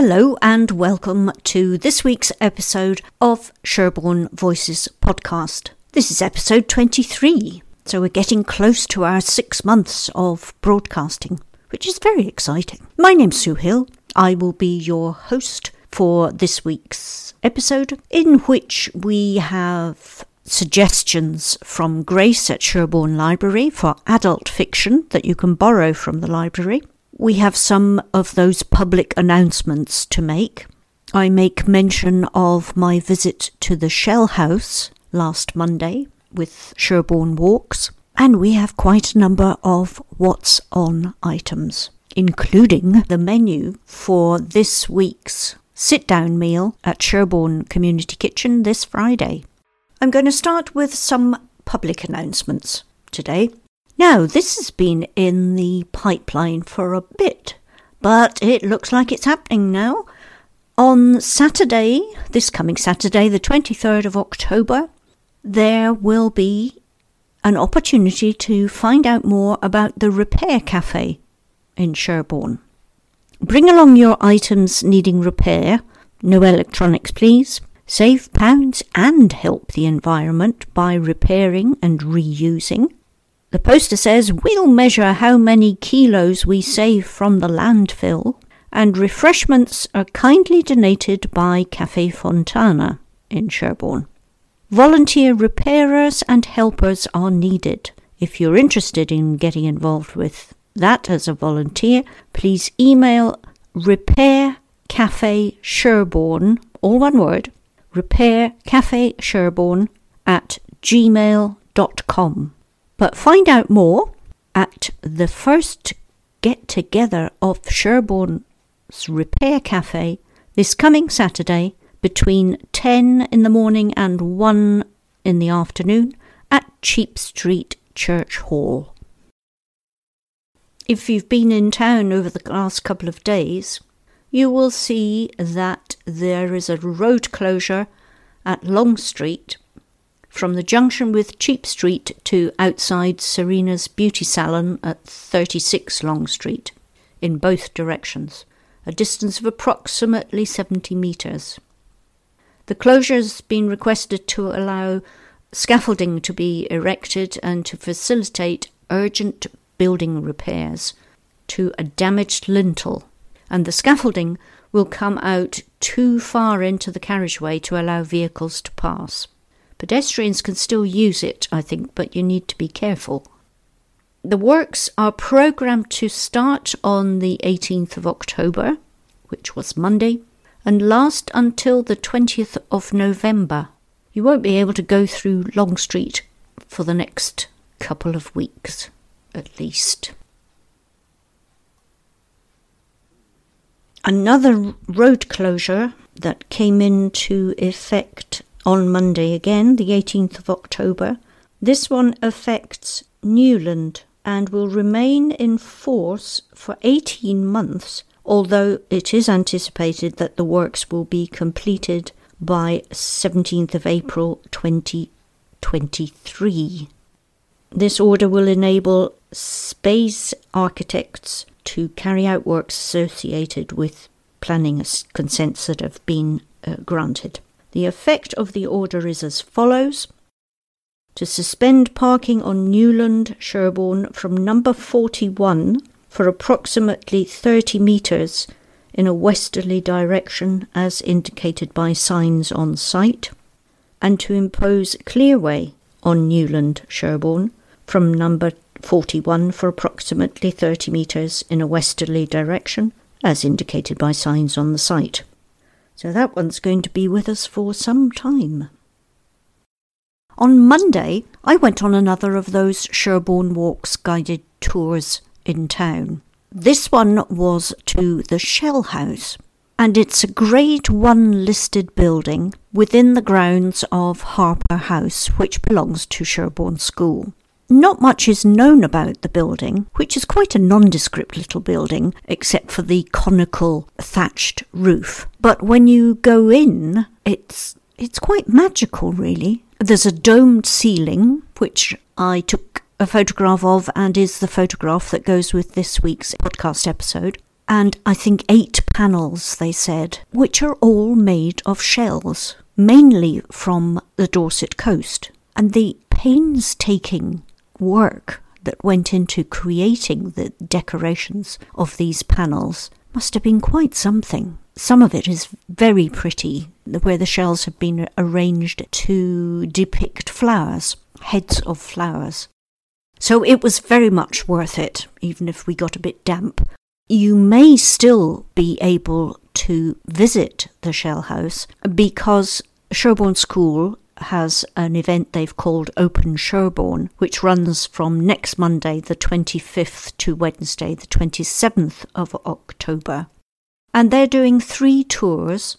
Hello and welcome to this week's episode of Sherborne Voices podcast. This is episode 23, so we're getting close to our six months of broadcasting, which is very exciting. My name's Sue Hill. I will be your host for this week's episode, in which we have suggestions from Grace at Sherborne Library for adult fiction that you can borrow from the library we have some of those public announcements to make. I make mention of my visit to the Shell House last Monday with Sherborne Walks, and we have quite a number of what's on items, including the menu for this week's sit down meal at Sherborne Community Kitchen this Friday. I'm going to start with some public announcements today. Now, this has been in the pipeline for a bit, but it looks like it's happening now. On Saturday, this coming Saturday, the 23rd of October, there will be an opportunity to find out more about the Repair Cafe in Sherborne. Bring along your items needing repair, no electronics please. Save pounds and help the environment by repairing and reusing. The poster says we'll measure how many kilos we save from the landfill, and refreshments are kindly donated by Cafe Fontana in Sherborne. Volunteer repairers and helpers are needed. If you're interested in getting involved with that as a volunteer, please email repair cafe sherborne, all one word, repair cafe sherborne at gmail.com. But find out more at the first get together of Sherborne's Repair Cafe this coming Saturday between 10 in the morning and 1 in the afternoon at Cheap Street Church Hall. If you've been in town over the last couple of days, you will see that there is a road closure at Long Street from the junction with Cheap Street to outside Serena's Beauty Salon at 36 Long Street, in both directions, a distance of approximately 70 metres. The closure has been requested to allow scaffolding to be erected and to facilitate urgent building repairs to a damaged lintel, and the scaffolding will come out too far into the carriageway to allow vehicles to pass. Pedestrians can still use it, I think, but you need to be careful. The works are programmed to start on the 18th of October, which was Monday, and last until the 20th of November. You won't be able to go through Long Street for the next couple of weeks, at least. Another road closure that came into effect on Monday again, the 18th of October. This one affects Newland and will remain in force for 18 months, although it is anticipated that the works will be completed by 17th of April 2023. This order will enable space architects to carry out works associated with planning consents that have been uh, granted. The effect of the order is as follows to suspend parking on Newland Sherborne from number 41 for approximately 30 metres in a westerly direction as indicated by signs on site, and to impose clearway on Newland Sherborne from number 41 for approximately 30 metres in a westerly direction as indicated by signs on the site. So that one's going to be with us for some time. On Monday, I went on another of those Sherborne Walks guided tours in town. This one was to the Shell House, and it's a Grade 1 listed building within the grounds of Harper House, which belongs to Sherborne School. Not much is known about the building, which is quite a nondescript little building, except for the conical thatched roof. But when you go in, it's it's quite magical, really. There's a domed ceiling, which I took a photograph of and is the photograph that goes with this week's podcast episode. And I think eight panels, they said, which are all made of shells, mainly from the Dorset coast. And the painstaking work that went into creating the decorations of these panels must have been quite something. Some of it is very pretty, where the shells have been arranged to depict flowers, heads of flowers. So it was very much worth it, even if we got a bit damp. You may still be able to visit the shell house because Sherborne School has an event they've called Open Sherborne, which runs from next Monday, the 25th, to Wednesday, the 27th of October. And they're doing three tours.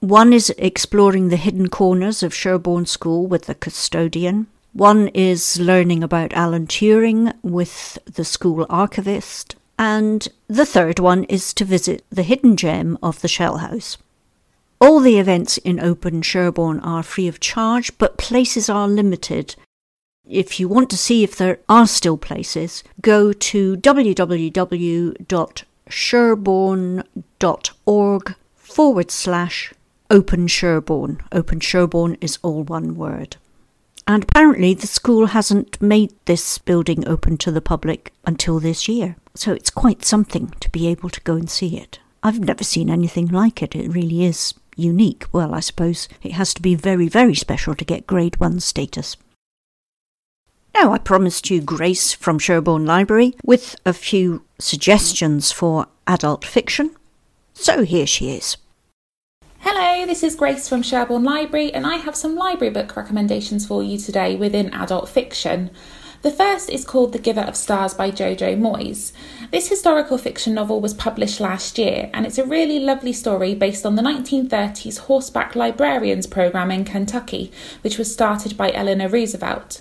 One is exploring the hidden corners of Sherborne School with the custodian. One is learning about Alan Turing with the school archivist. And the third one is to visit the hidden gem of the Shell House. All the events in Open Sherborne are free of charge, but places are limited. If you want to see if there are still places, go to www.sherborne.org forward slash Open Sherborne. Open Sherborne is all one word. And apparently, the school hasn't made this building open to the public until this year. So it's quite something to be able to go and see it. I've never seen anything like it. It really is unique. Well, I suppose it has to be very, very special to get Grade 1 status. Now, I promised you Grace from Sherborne Library with a few suggestions for adult fiction. So here she is. Hello, this is Grace from Sherborne Library, and I have some library book recommendations for you today within adult fiction. The first is called The Giver of Stars by Jojo Moyes. This historical fiction novel was published last year, and it's a really lovely story based on the 1930s horseback librarians program in Kentucky, which was started by Eleanor Roosevelt.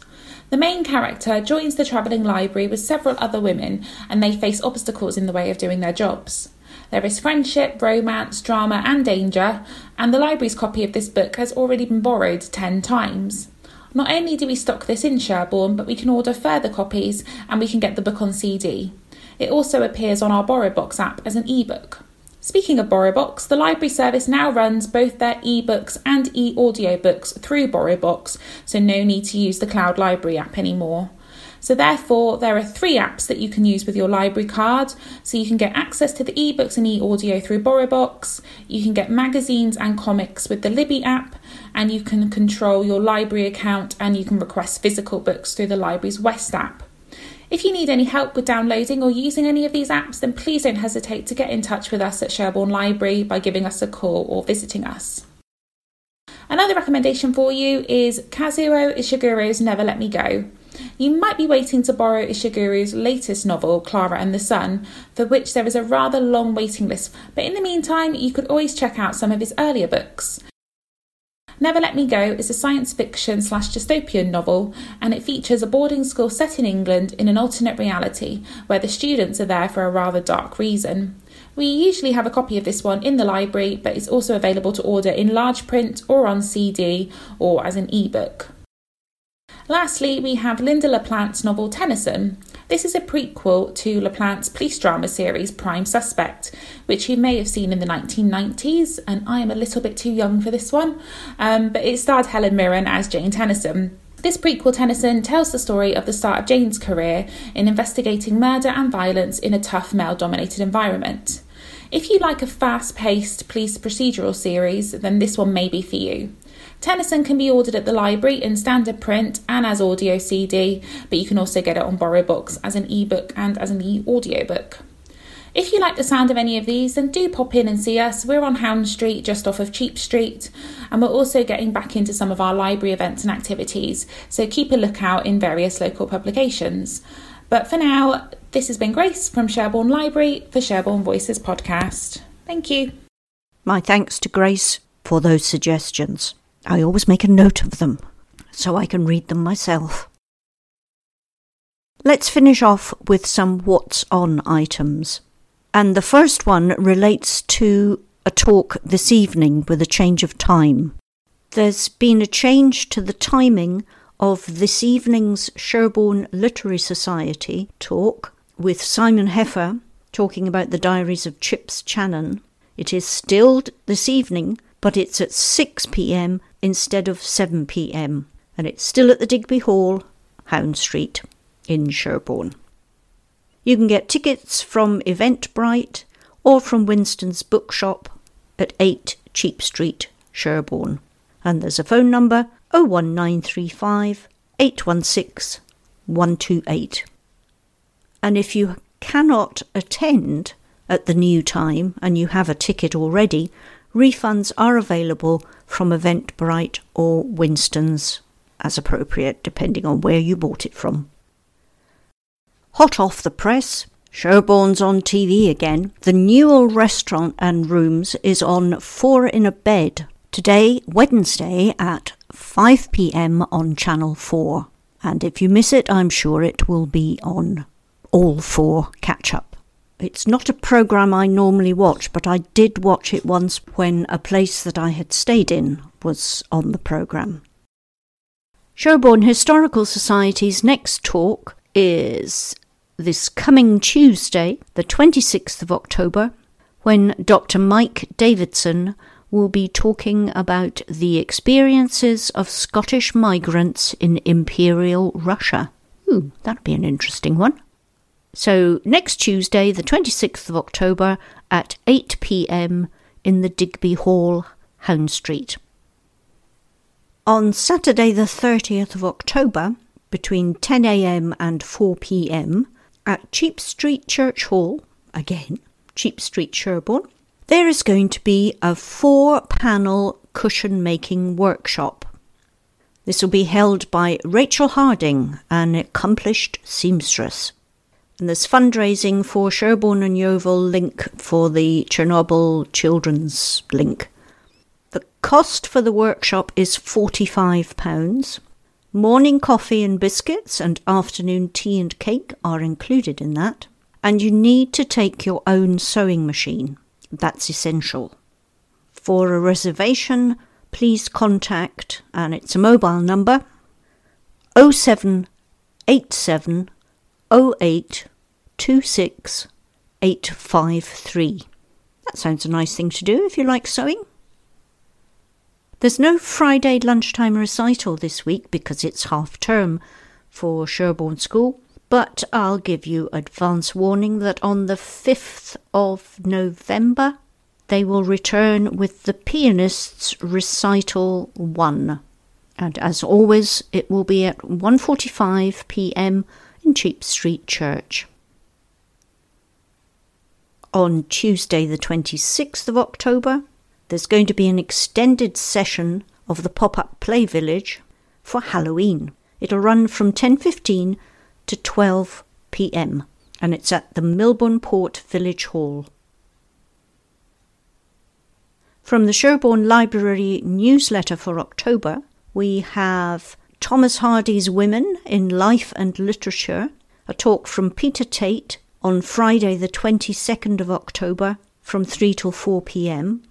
The main character joins the travelling library with several other women, and they face obstacles in the way of doing their jobs. There is friendship, romance, drama, and danger, and the library's copy of this book has already been borrowed 10 times. Not only do we stock this in Sherborne, but we can order further copies and we can get the book on CD. It also appears on our BorrowBox app as an ebook. Speaking of BorrowBox, the library service now runs both their ebooks and e audiobooks through BorrowBox, so no need to use the Cloud Library app anymore. So, therefore, there are three apps that you can use with your library card. So, you can get access to the ebooks and e audio through BorrowBox, you can get magazines and comics with the Libby app, and you can control your library account and you can request physical books through the library's West app. If you need any help with downloading or using any of these apps, then please don't hesitate to get in touch with us at Sherborne Library by giving us a call or visiting us. Another recommendation for you is Kazuo Ishiguro's Never Let Me Go. You might be waiting to borrow Ishiguro's latest novel, Clara and the Sun, for which there is a rather long waiting list, but in the meantime, you could always check out some of his earlier books. Never Let Me Go is a science fiction slash dystopian novel, and it features a boarding school set in England in an alternate reality where the students are there for a rather dark reason. We usually have a copy of this one in the library, but it's also available to order in large print or on CD or as an ebook. Lastly, we have Lynda La Plante's novel Tennison. This is a prequel to La Plante's police drama series Prime Suspect, which you may have seen in the 1990s, and I am a little bit too young for this one, um, but it starred Helen Mirren as Jane Tennison. This prequel, Tennison, tells the story of the start of Jane's career in investigating murder and violence in a tough male dominated environment. If you like a fast paced police procedural series, then this one may be for you. Tennison can be ordered at the library in standard print and as audio CD, but you can also get it on BorrowBox as an ebook and as an e audiobook. If you like the sound of any of these, then do pop in and see us. We're on Hound Street, just off of Cheap Street, and we're also getting back into some of our library events and activities, so keep a lookout in various local publications. But for now, this has been Grace from Sherborne Library for Sherborne Voices podcast. Thank you. My thanks to Grace for those suggestions. I always make a note of them so I can read them myself. Let's finish off with some what's on items. And the first one relates to a talk this evening with a change of time. There's been a change to the timing of this evening's Sherborne Literary Society talk with Simon Heffer talking about the diaries of Chips Channon. It is still this evening, but it's at 6 pm instead of 7 pm, and it's still at the Digby Hall, Hound Street in Sherborne. You can get tickets from Eventbrite or from Winstone's Bookshop at 8 Cheap Street, Sherborne. And there's a phone number 01935 816 128. And if you cannot attend at the new time and you have a ticket already, refunds are available from Eventbrite or Winstone's as appropriate, depending on where you bought it from. Hot off the press, Sherborne's on TV again. The Newell restaurant and rooms is on Four in a Bed today, Wednesday, at 5 pm on Channel 4. And if you miss it, I'm sure it will be on All 4 Catch Up. It's not a programme I normally watch, but I did watch it once when a place that I had stayed in was on the programme. Sherborne Historical Society's next talk is this coming Tuesday, the 26th of October, when Dr. Mike Davidson will be talking about the experiences of Scottish migrants in Imperial Russia. Ooh, that'd be an interesting one. So, next Tuesday, the 26th of October, at 8 pm in the Digby Hall, Hound Street. On Saturday, the 30th of October, between 10am and 4pm, at Cheap Street Church Hall, again, Cheap Street, Sherborne, there is going to be a four panel cushion making workshop. This will be held by Rachel Harding, an accomplished seamstress. And there's fundraising for Sherborne and Yeovil link for the Chernobyl Children's link. The cost for the workshop is £45. Morning coffee and biscuits and afternoon tea and cake are included in that. And you need to take your own sewing machine. That's essential. For a reservation, please contact, and it's a mobile number 0787 08 26 853. That sounds a nice thing to do if you like sewing. There's no Friday lunchtime recital this week because it's half term for Sherborne School, but I'll give you advance warning that on the 5th of November they will return with the pianists recital 1 and as always it will be at 1:45 p.m. in Cheap Street Church. On Tuesday the 26th of October there's going to be an extended session of the pop-up play village for Halloween. It'll run from 10:15 to 12 p.m. and it's at the Milborne Port Village Hall. From the Sherborne Library newsletter for October, we have Thomas Hardy's Women in Life and Literature, a talk from Peter Tate on Friday, the 22nd of October from 3 till 4 pm.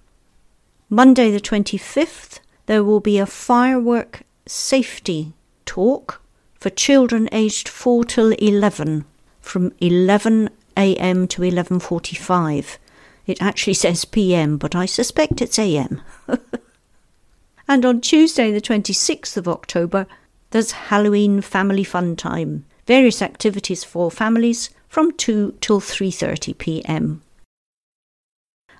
Monday, the 25th, there will be a firework safety talk for children aged 4 till 11 from 11 a.m. to 11:45. It actually says p.m., but I suspect it's a.m. and on Tuesday the 26th of October, there's Halloween family fun time. Various activities for families from 2 till 3:30 p.m.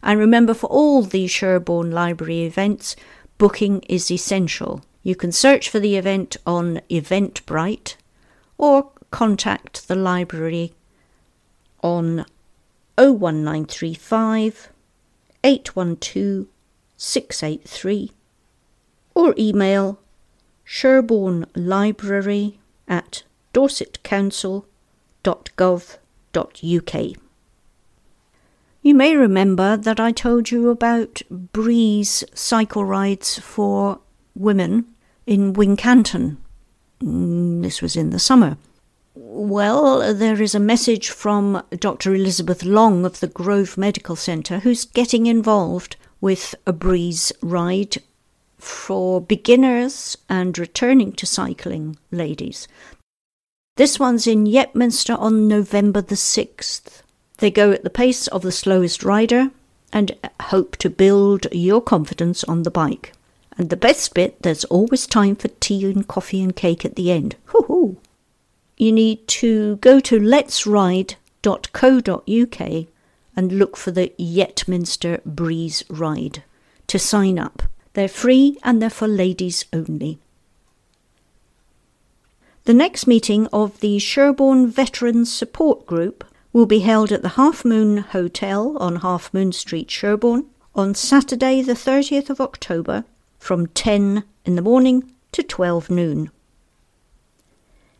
And remember, for all these Sherborne Library events, booking is essential. You can search for the event on Eventbrite or contact the library on 01935 812 683 or email Sherborne Library at dorsetcouncil.gov.uk. You may remember that I told you about Breeze cycle rides for women in Wincanton. Mm, this was in the summer. Well, there is a message from Dr. Elizabeth Long of the Grove Medical Centre who's getting involved with a breeze ride for beginners and returning to cycling ladies. This one's in Yetminster on November the 6th. They go at the pace of the slowest rider and hope to build your confidence on the bike. And the best bit, there's always time for tea and coffee and cake at the end. Hoo hoo! You need to go to letsride.co.uk and look for the Yetminster Breeze Ride to sign up. They're free and they're for ladies only. The next meeting of the Sherborne Veterans Support Group will be held at the Half Moon Hotel on Half Moon Street, Sherborne, on Saturday, the 30th of October, from 10 in the morning to 12 noon.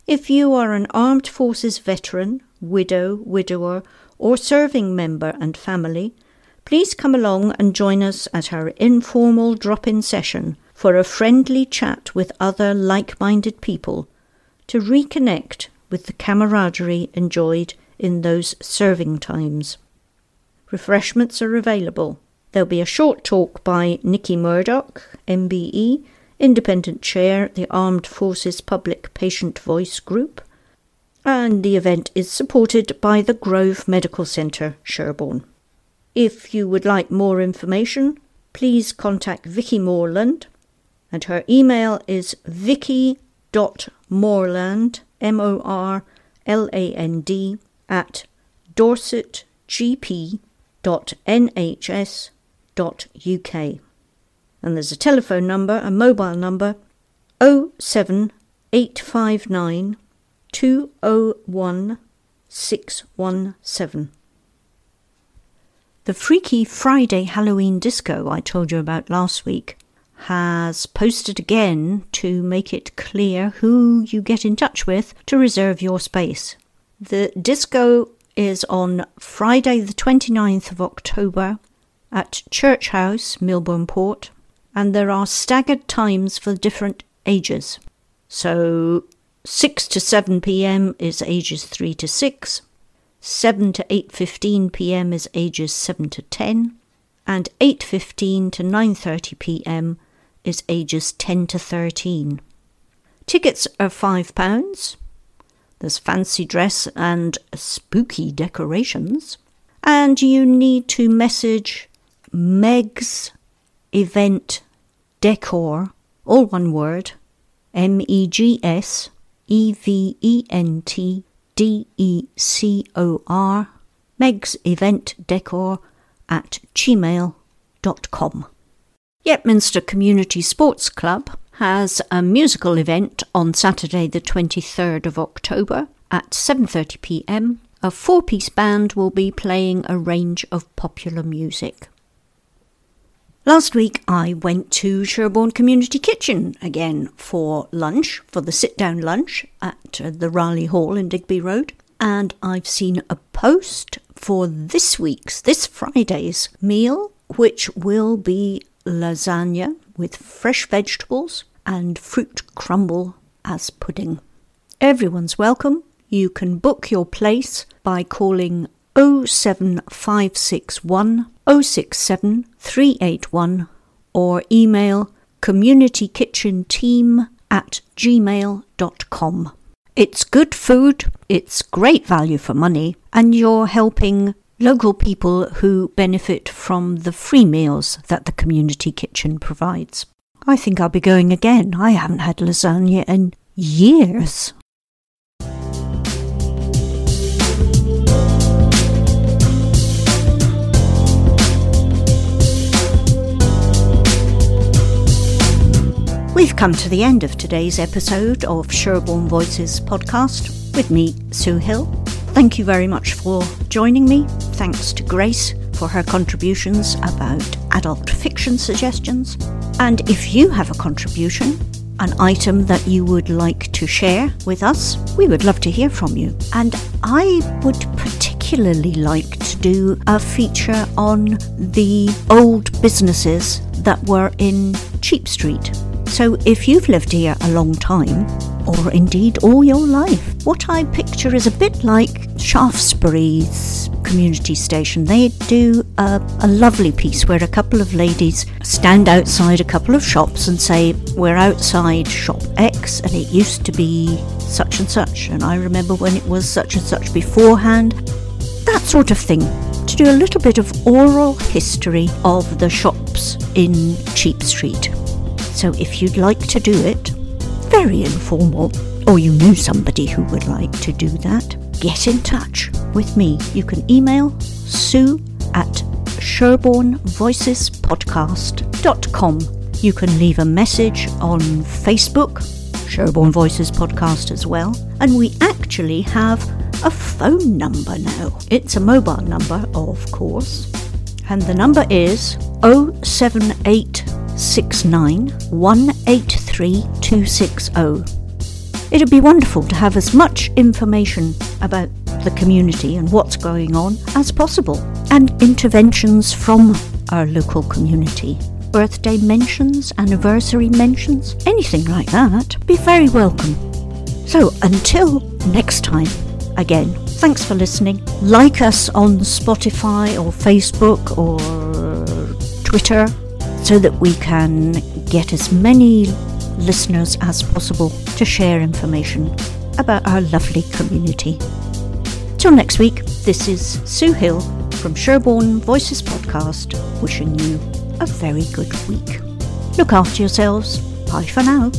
If you are an Armed Forces veteran, widow, widower, or serving member and family, please come along and join us at our informal drop in session for a friendly chat with other like minded people to reconnect with the camaraderie enjoyed in those serving times. Refreshments are available. There'll be a short talk by Nikki Murdoch, MBE, Independent Chair, the Armed Forces Public Patient Voice Group, and the event is supported by the Grove Medical Centre, Sherborne. If you would like more information, please contact Vicky Morland, and her email is vicky.morland, M O R L A N D, at dorsetgp.nhs.uk. And there's a telephone number, a mobile number, 07859 201 617. The Freaky Friday Halloween Disco I told you about last week has posted again to make it clear who you get in touch with to reserve your space. The disco is on Friday, the 29th of October at Church House, Milborne Port, and there are staggered times for different ages. So 6 to 7 pm is ages 3 to 6, 7 to 8:15 p.m. is ages 7 to 10, and 8:15 to 9:30 p.m. is ages 10 to 13. Tickets are 5 pounds there's fancy dress and spooky decorations. And you need to message Meg's event decor, all one word, M E G S E V E N T D E C O R, Meg's event decor at gmail.com. Yetminster Community Sports Club has a musical event on Saturday the 23rd of October at 7:30 p.m. A four-piece band will be playing a range of popular music. Last week I went to Sherborne Community Kitchen again for lunch, for the sit-down lunch at uh, the Raleigh Hall in Digby Road, and I've seen a post for this week's, this Friday's meal, which will be lasagna with fresh vegetables and fruit crumble as pudding. Everyone's welcome. You can book your place by calling 07561 067 381 or email communitykitchenteam at gmail.com. It's good food, it's great value for money, and you're helping local people who benefit from the free meals that the community kitchen provides. I think I'll be going again. I haven't had lasagna in years. Come to the end of today's episode of Sherborne Voices podcast with me, Sue Hill. Thank you very much for joining me. Thanks to Grace for her contributions about adult fiction suggestions. And if you have a contribution, an item that you would like to share with us, we would love to hear from you. And I would particularly like to do a feature on the old businesses that were in Cheap Street. So if you've lived here a long time, or indeed all your life, what I picture is a bit like Shaftesbury's community station. They do a, a, lovely piece where a couple of ladies stand outside a couple of shops and say, We're outside shop X and it used to be such and such, and I remember when it was such and such beforehand. That sort of thing. To do a little bit of oral history of the shops in Cheap Street. So if you'd like to do it, very informal, or you knew somebody who would like to do that, get in touch with me. You can email sue at sherbornevoicespodcast.com. You can leave a message on Facebook, Sherborne Voices Podcast as well, and we actually have a phone number now. It's a mobile number, of course, and the number is 078 69 It'd be wonderful to have as much information about the community and what's going on as possible, and interventions from our local community. Birthday mentions, anniversary mentions, anything like that, be very welcome. So until next time, again, thanks for listening. Like us on Spotify or Facebook or Twitter so that we can get as many listeners as possible to share information about our lovely community. Till next week, this is Sue Hill from Sherborne Voices Podcast, wishing you a very good week. Look after yourselves. Bye for now.